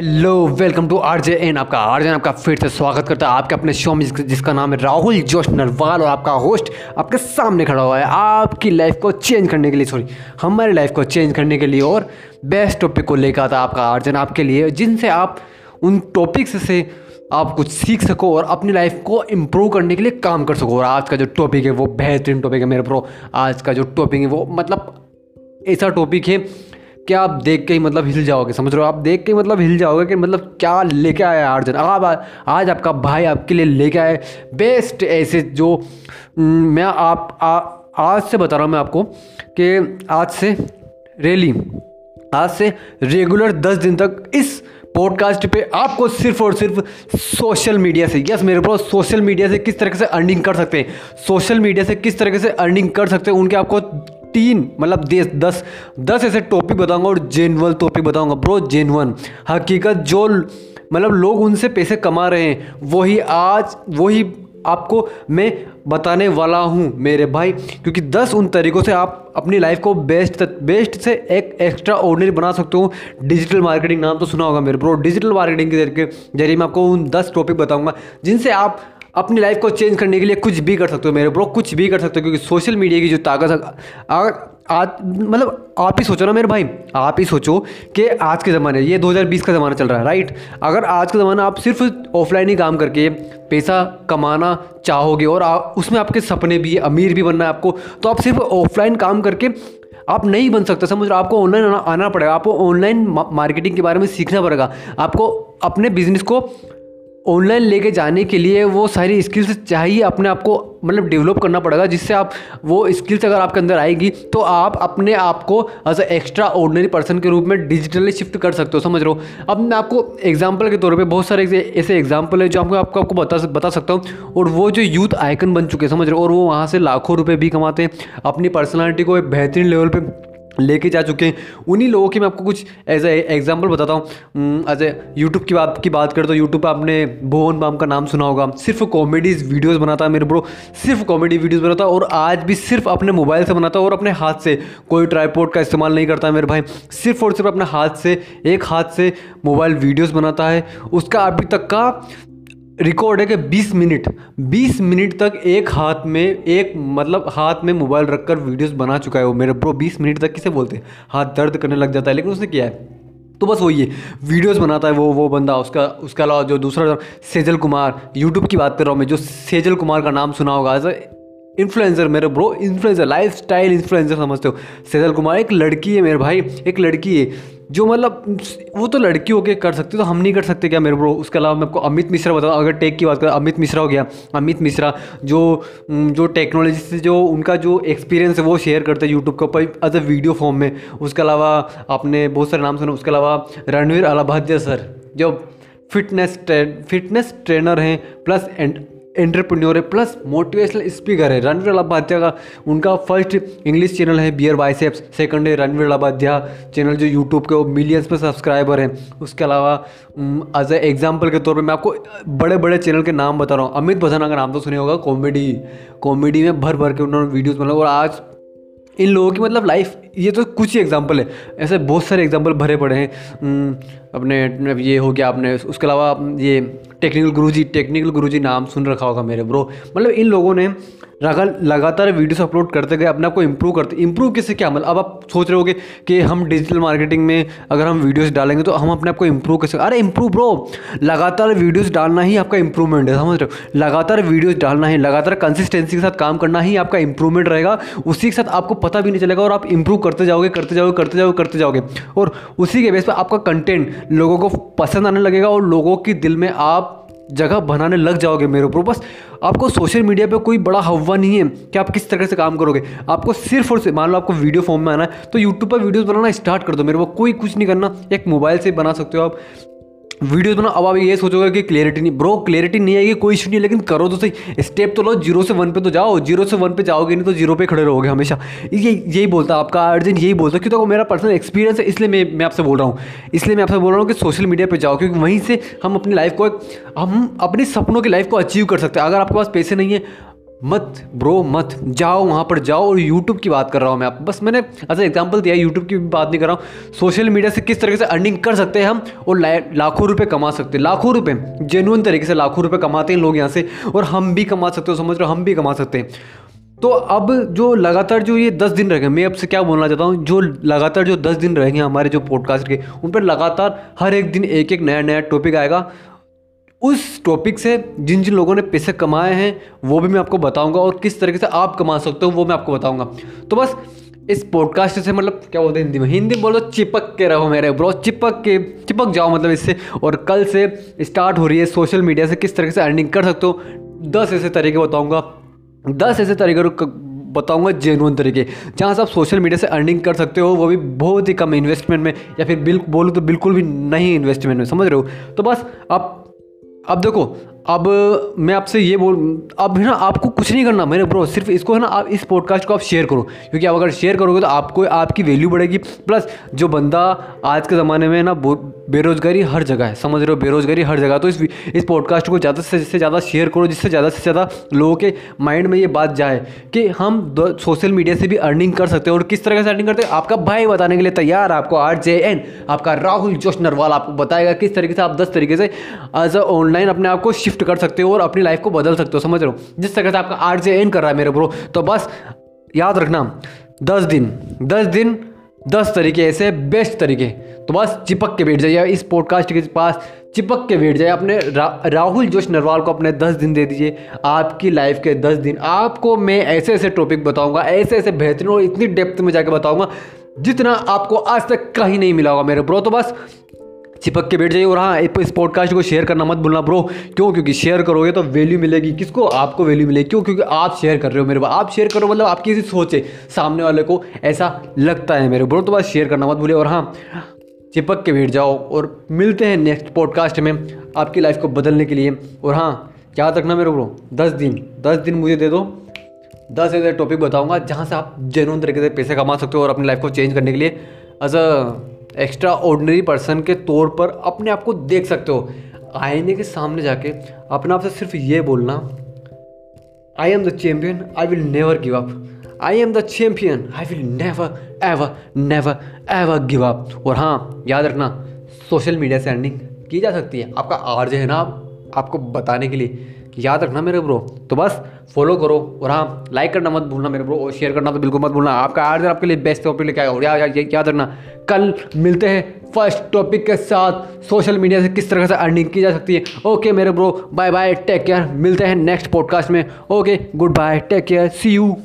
Hello welcome to R J N आपका R J N आपका फिर से स्वागत करता है आपके अपने शो में जिसका, नाम है राहुल जोश नरवाल और आपका होस्ट आपके सामने खड़ा हुआ है आपकी लाइफ को चेंज करने के लिए सॉरी हमारी लाइफ को चेंज करने के लिए और बेस्ट टॉपिक को लेकर आता है आपका आर जे एन आपके लिए जिनसे आप उन टॉपिक्स से आप कुछ सीख सको और अपनी लाइफ को इम्प्रूव करने के लिए काम कर सको। और आज का जो टॉपिक है वो बेहतरीन टॉपिक है मेरे प्रो आज का जो टॉपिक है वो मतलब ऐसा टॉपिक है कि आप देख के ही मतलब हिल जाओगे समझ रहे हो? आप देख के ही मतलब हिल जाओगे कि मतलब क्या लेके आया आर्जन आप आज आपका भाई आपके लिए लेके आए बेस्ट ऐसे जो मैं आप आ, आज से बता रहा हूँ मैं आपको कि आज से रैली आज से रेगुलर दस दिन तक इस पॉडकास्ट पे आपको सिर्फ़ और सिर्फ़ सोशल मीडिया से यस मेरे पास सोशल मीडिया से किस तरीके से अर्निंग कर सकते हैं? सोशल मीडिया से किस तरीके से अर्निंग कर सकते हैं? उनके आपको तीन मतलब दस दस ऐसे टॉपिक बताऊँगा और जेनवन टॉपिक बताऊँगा ब्रो जेनवन हकीकत जो मतलब लोग उनसे पैसे कमा रहे हैं, वही आज, वही आपको मैं बताने वाला हूँ मेरे भाई, क्योंकि दस उन तरीक़ों से आप अपनी लाइफ को बेस्ट बेस्ट से एक एक्स्ट्रा ऑर्डनरी बना सकते हो। डिजिटल मार्केटिंग नाम तो सुना होगा मेरे ब्रो डिजिटल मार्केटिंग के ज़रिए मैं आपको उन दस टॉपिक बताऊँगा, जिनसे आप अपनी लाइफ को चेंज करने के लिए कुछ भी कर सकते हो मेरे ब्रो कुछ भी कर सकते हो क्योंकि सोशल मीडिया की जो ताकत अगर आज मतलब आप ही सोचो ना मेरे भाई आप ही सोचो कि आज के ज़माने ये 2020 का ज़माना चल रहा है राइट अगर आज का ज़माना आप सिर्फ़ ऑफलाइन ही काम करके पैसा कमाना चाहोगे और आ, उसमें आपके सपने भी अमीर भी बनना है आपको तो आप सिर्फ़ ऑफलाइन काम करके आप नहीं बन सकते समझ रहे आपको ऑनलाइन आना, आना पड़ेगा आपको ऑनलाइन मार्केटिंग के बारे में सीखना पड़ेगा आपको अपने बिज़नेस को ऑनलाइन लेके जाने के लिए वो सारी स्किल्स चाहिए अपने आप को मतलब डेवलप करना पड़ेगा, जिससे आप वो स्किल्स अगर आपके अंदर आएगी तो आप अपने आप को as a extraordinary person के रूप में डिजिटली शिफ्ट कर सकते हो, समझ रहे हो? अब मैं आपको एग्ज़ाम्पल के तौर पे बहुत सारे ऐसे एग्ज़ाम्पल है जो आपको आपको आपको बता बता सकता हूँ, और वो जो यूथ आइकन बन चुके हैं, समझ रहे हो? और वो वहाँ से लाखों रुपये भी कमाते हैं, अपनी पर्सनैलिटी को एक बेहतरीन लेवल पर लेके जा चुके हैं। उन्हीं लोगों की मैं आपको कुछ एज ए एग्ज़ाम्पल बताता हूँ। एज ए यूट्यूब की बात की बात करें तो यूट्यूब पर आपने भुवन बाम का नाम सुना होगा। सिर्फ़ कॉमेडीज वीडियोस बनाता है मेरे ब्रो सिर्फ़ कॉमेडी वीडियोस बनाता है और आज भी सिर्फ़ अपने मोबाइल से बनाता है और अपने हाथ से। कोई ट्राईपोर्ट का इस्तेमाल नहीं करता मेरे भाई। सिर्फ़ और सिर्फ़ अपने हाथ से, एक हाथ से मोबाइल वीडियोज़ बनाता है। उसका अभी तक का रिकॉर्ड है कि 20 मिनट 20 मिनट तक एक हाथ में, एक मतलब हाथ में मोबाइल रखकर वीडियोस बना चुका है वो मेरे ब्रो 20 मिनट तक किसे बोलते हैं? हाथ दर्द करने लग जाता है, लेकिन उसने किया है। तो बस वही है वीडियोस बनाता है वो वो बंदा, उसका, उसके अलावा जो दूसरा सेजल कुमार यूट्यूब की बात कर रहा हूँ मैं, जो सेजल कुमार का नाम सुना होगा इन्फ्लुएंसर मेरे bro influencer life style influencer समझते हो। सेजल कुमार, एक लड़की है मेरे भाई, एक लड़की है, जो मतलब वो तो लड़की होके कर सकते तो हम नहीं कर सकते क्या मेरे ब्रो उसके अलावा मैं आपको अमित मिश्रा बताऊँ, अगर टेक की बात करें, अमित मिश्रा हो गया। अमित मिश्रा, जो जो टेक्नोलॉजी से जो, उनका जो एक्सपीरियंस है, वो शेयर करते हैं यूट्यूब के ऊपर एज अ वीडियो फॉर्म में। उसके अलावा आपने बहुत सारे नाम सुने, उसके अलावा रणवीर अलाभाद्य सर, जो फिटनेस ट्रेन फिटनेस ट्रेनर हैं प्लस एंड एंटरप्रेन्योर है प्लस मोटिवेशनल स्पीकर है रणवीर अलाबाध्या का उनका फ़र्स्ट इंग्लिश चैनल है बियर बाइसेप्स सेकंड है रणवीर अलाबाध्या चैनल जो यूट्यूब के वो मिलियंस पे सब्सक्राइबर हैं। उसके अलावा एज ए एग्ज़ाम्पल के तौर पे मैं आपको बड़े बड़े चैनल के नाम बता रहा हूँ। अमित भसाना का नाम तो सुने होगा कॉमेडी कॉमेडी में भर भर के उन्होंने वीडियोज़ बनाए और आज इन लोगों की मतलब लाइफ ये तो कुछ ही एग्ज़ाम्पल है। ऐसे बहुत सारे एग्ज़ाम्पल भरे पड़े हैं। अपने ये हो गया आपने, उसके अलावा, ये टेक्निकल गुरुजी टेक्निकल गुरुजी नाम सुन रखा होगा मेरे ब्रो मतलब इन लोगों ने लगातार वीडियोस अपलोड करते गए, अपने आप को इम्प्रूव करते इम्प्रूव किससे क्या? मतलब अब आप सोच रहे होगे कि हम डिजिटल मार्केटिंग में अगर हम वीडियोस डालेंगे तो हम अपने आप को इम्प्रूव कैसे अरे इम्प्रूव ब्रो लगातार वीडियोस डालना ही आपका इंप्रूवमेंट है, समझ रहे हो? लगातार वीडियोस डालना ही, लगातार कंसिस्टेंसी के साथ काम करना ही आपका इंप्रूवमेंट रहेगा, उसी के साथ आपको पता भी नहीं चलेगा और आप इंप्रूव करते जाओगे करते जाओगे करते जाओगे करते जाओगे। और उसी के बेस पर आपका कंटेंट लोगों को पसंद आने लगेगा और लोगों के दिल में आप जगह बनाने लग जाओगे मेरे ऊपर। बस आपको सोशल मीडिया पे कोई बड़ा हवा नहीं है कि आप किस तरह से काम करोगे। आपको सिर्फ़ और सिर्फ़, मान लो आपको वीडियो फॉर्म में आना है तो यूट्यूब पर वीडियोस बनाना स्टार्ट कर दो मेरे को। कोई कुछ नहीं करना, एक मोबाइल से बना सकते हो आप। वीडियोस बना अब आप ये सोचोगे कि क्लियरिटी नहीं ब्रो क्लियरिटी नहीं आएगी, कोई इशू नहीं, लेकिन करो तो सही। स्टेप तो लो ज़ीरो से वन पे तो जाओ ज़ीरो से वन पे जाओगे नहीं तो ज़ीरो पे खड़े रहोगे हमेशा। ये, यही बोलता आपका अर्जेंट यही बोलता क्योंकि तो मेरा पर्सनल एक्सपीरियंस है, इसलिए मैं मैं आपसे बोल रहा हूँ। इसलिए मैं आपसे बोल रहा हूँ कि सोशल मीडिया पर जाओ, क्योंकि वहीं से हम अपनी लाइफ को हम अपने सपनों की लाइफ को अचीव कर सकते हैं। अगर आपके पास पैसे नहीं है मत ब्रो मत। जाओ वहाँ पर, जाओ और यूट्यूब की बात कर रहा हूँ मैं। आप बस मैंने ऐसा एग्ज़ाम्पल दिया यूट्यूब की बात नहीं कर रहा हूँ। सोशल मीडिया से किस तरीके से अर्निंग कर सकते हैं हम और लाखों रुपए कमा सकते हैं। लाखों रुपए जेनुअन तरीके से लाखों रुपए कमाते हैं लोग यहाँ से और हम भी कमा सकते हो, समझ रहे हो? हम भी कमा सकते हैं। तो अब जो लगातार जो ये दस दिन रहेंगे मैं अब से क्या बोलना चाहता हूँ? जो लगातार जो दस दिन रहेंगे हमारे जो पॉडकास्ट के, उन पर लगातार हर एक दिन एक एक नया नया टॉपिक आएगा उस टॉपिक से जिन जिन लोगों ने पैसे कमाए हैं, वो भी मैं आपको बताऊँगा और किस तरीके से आप कमा सकते हो, वो मैं आपको बताऊँगा। तो बस, इस पॉडकास्ट से मतलब क्या बोलते हैं हिंदी में? हिंदी बोलो, चिपक के रहो मेरे ब्रो चिपक के, चिपक जाओ मतलब इससे। और कल से स्टार्ट हो रही है सोशल मीडिया से किस तरीके से अर्निंग कर सकते हो, दस ऐसे तरीके बताऊँगा। दस ऐसे तरीके बताऊँगा जेनुअन तरीके। जहाँ से आप सोशल मीडिया से अर्निंग कर सकते हो, वो भी बहुत ही कम इन्वेस्टमेंट में, या फिर बिल बोलूँ तो बिल्कुल भी नहीं इन्वेस्टमेंट में, समझ रहे हो? तो बस, आप अब देखो अब मैं आपसे ये बोल, अब है ना, आपको कुछ नहीं करना मेरे ब्रो सिर्फ़ इसको है ना, आप इस पॉडकास्ट को आप शेयर करो। क्योंकि आप अगर शेयर करोगे तो आपको, आपकी वैल्यू बढ़ेगी। प्लस जो बंदा आज के ज़माने में ना बेरोज़गारी हर जगह है। समझ रहे हो? बेरोज़गारी हर जगह तो इस इस पॉडकास्ट को ज़्यादा से ज़्यादा शेयर करो, जिससे ज़्यादा से ज़्यादा लोगों के माइंड में ये बात जाए कि हम सोशल मीडिया से भी अर्निंग कर सकते हैं और किस तरह से अर्निंग करते हैं। आपका भाई बताने के लिए तैयार, आपको आर जे एन आपका राहुल जोश नरवाल आपको बताएगा किस तरीके से, आप दस तरीके से एज अ ऑनलाइन अपने आप को शिफ्ट कर सकते हो और अपनी लाइफ को बदल सकते हो समझ रहे हो? जिस तरह से आपका आर जे एन कर रहा है मेरे ब्रो तो बस याद रखना दस दिन दस दिन दस तरीके ऐसे बेस्ट तरीके। तो बस चिपक के बैठ जाइए इस पॉडकास्ट के पास चिपक के बैठ जाइए अपने रा, राहुल जोश नरवाल को अपने दस दिन दे दीजिए आपकी लाइफ के दस दिन। आपको मैं ऐसे ऐसे टॉपिक बताऊँगा ऐसे ऐसे बेहतरीन और इतनी डेप्थ में जाके बताऊँगा जितना आपको आज तक कहीं नहीं मिला होगा मेरे ब्रो तो बस चिपक के बैठ जाइए और हाँ इस पॉडकास्ट को शेयर करना मत भूलना ब्रो क्यों? क्योंकि शेयर करोगे तो वैल्यू मिलेगी। किसको? आपको वैल्यू मिलेगी। क्यों? क्योंकि आप शेयर कर रहे हो मेरे आप शेयर करो मतलब आपकी ऐसी सोचे सामने वाले को। ऐसा लगता है मेरे ब्रो तो बस शेयर करना मत भूलिए और हाँ चिपक के बैठ जाओ और मिलते हैं नेक्स्ट पॉडकास्ट में आपकी लाइफ को बदलने के लिए। और हाँ याद रखना मेरे ब्रो दस दिन। दस दिन मुझे दे दो। दस ऐसे टॉपिक बताऊँगा जहाँ से आप जेनुअन तरीके से पैसे कमा सकते हो और अपनी लाइफ को चेंज करने के लिए। As a extraordinary person के तौर पर अपने आप को देख सकते हो। आईने के सामने जाके अपने आप से सिर्फ़ ये बोलना I am the champion I will never give up I am the champion I will never ever never ever give up और हाँ याद रखना सोशल मीडिया से अर्निंग की जा सकती है। आपका आर्ज है ना आपको बताने के लिए। याद रखना मेरे ब्रो। तो बस फॉलो करो और हाँ लाइक करना मत भूलना मेरे ब्रो और शेयर करना तो बिल्कुल मत भूलना। आपका आज आपके लिए बेस्ट टॉपिक लेके आया और याद याद रखना, कल मिलते हैं फ़र्स्ट टॉपिक के साथ। सोशल मीडिया से किस तरह से अर्निंग की जा सकती है। ओके मेरे bro bye bye take care मिलते हैं नेक्स्ट पॉडकास्ट में। Okay goodbye take care see you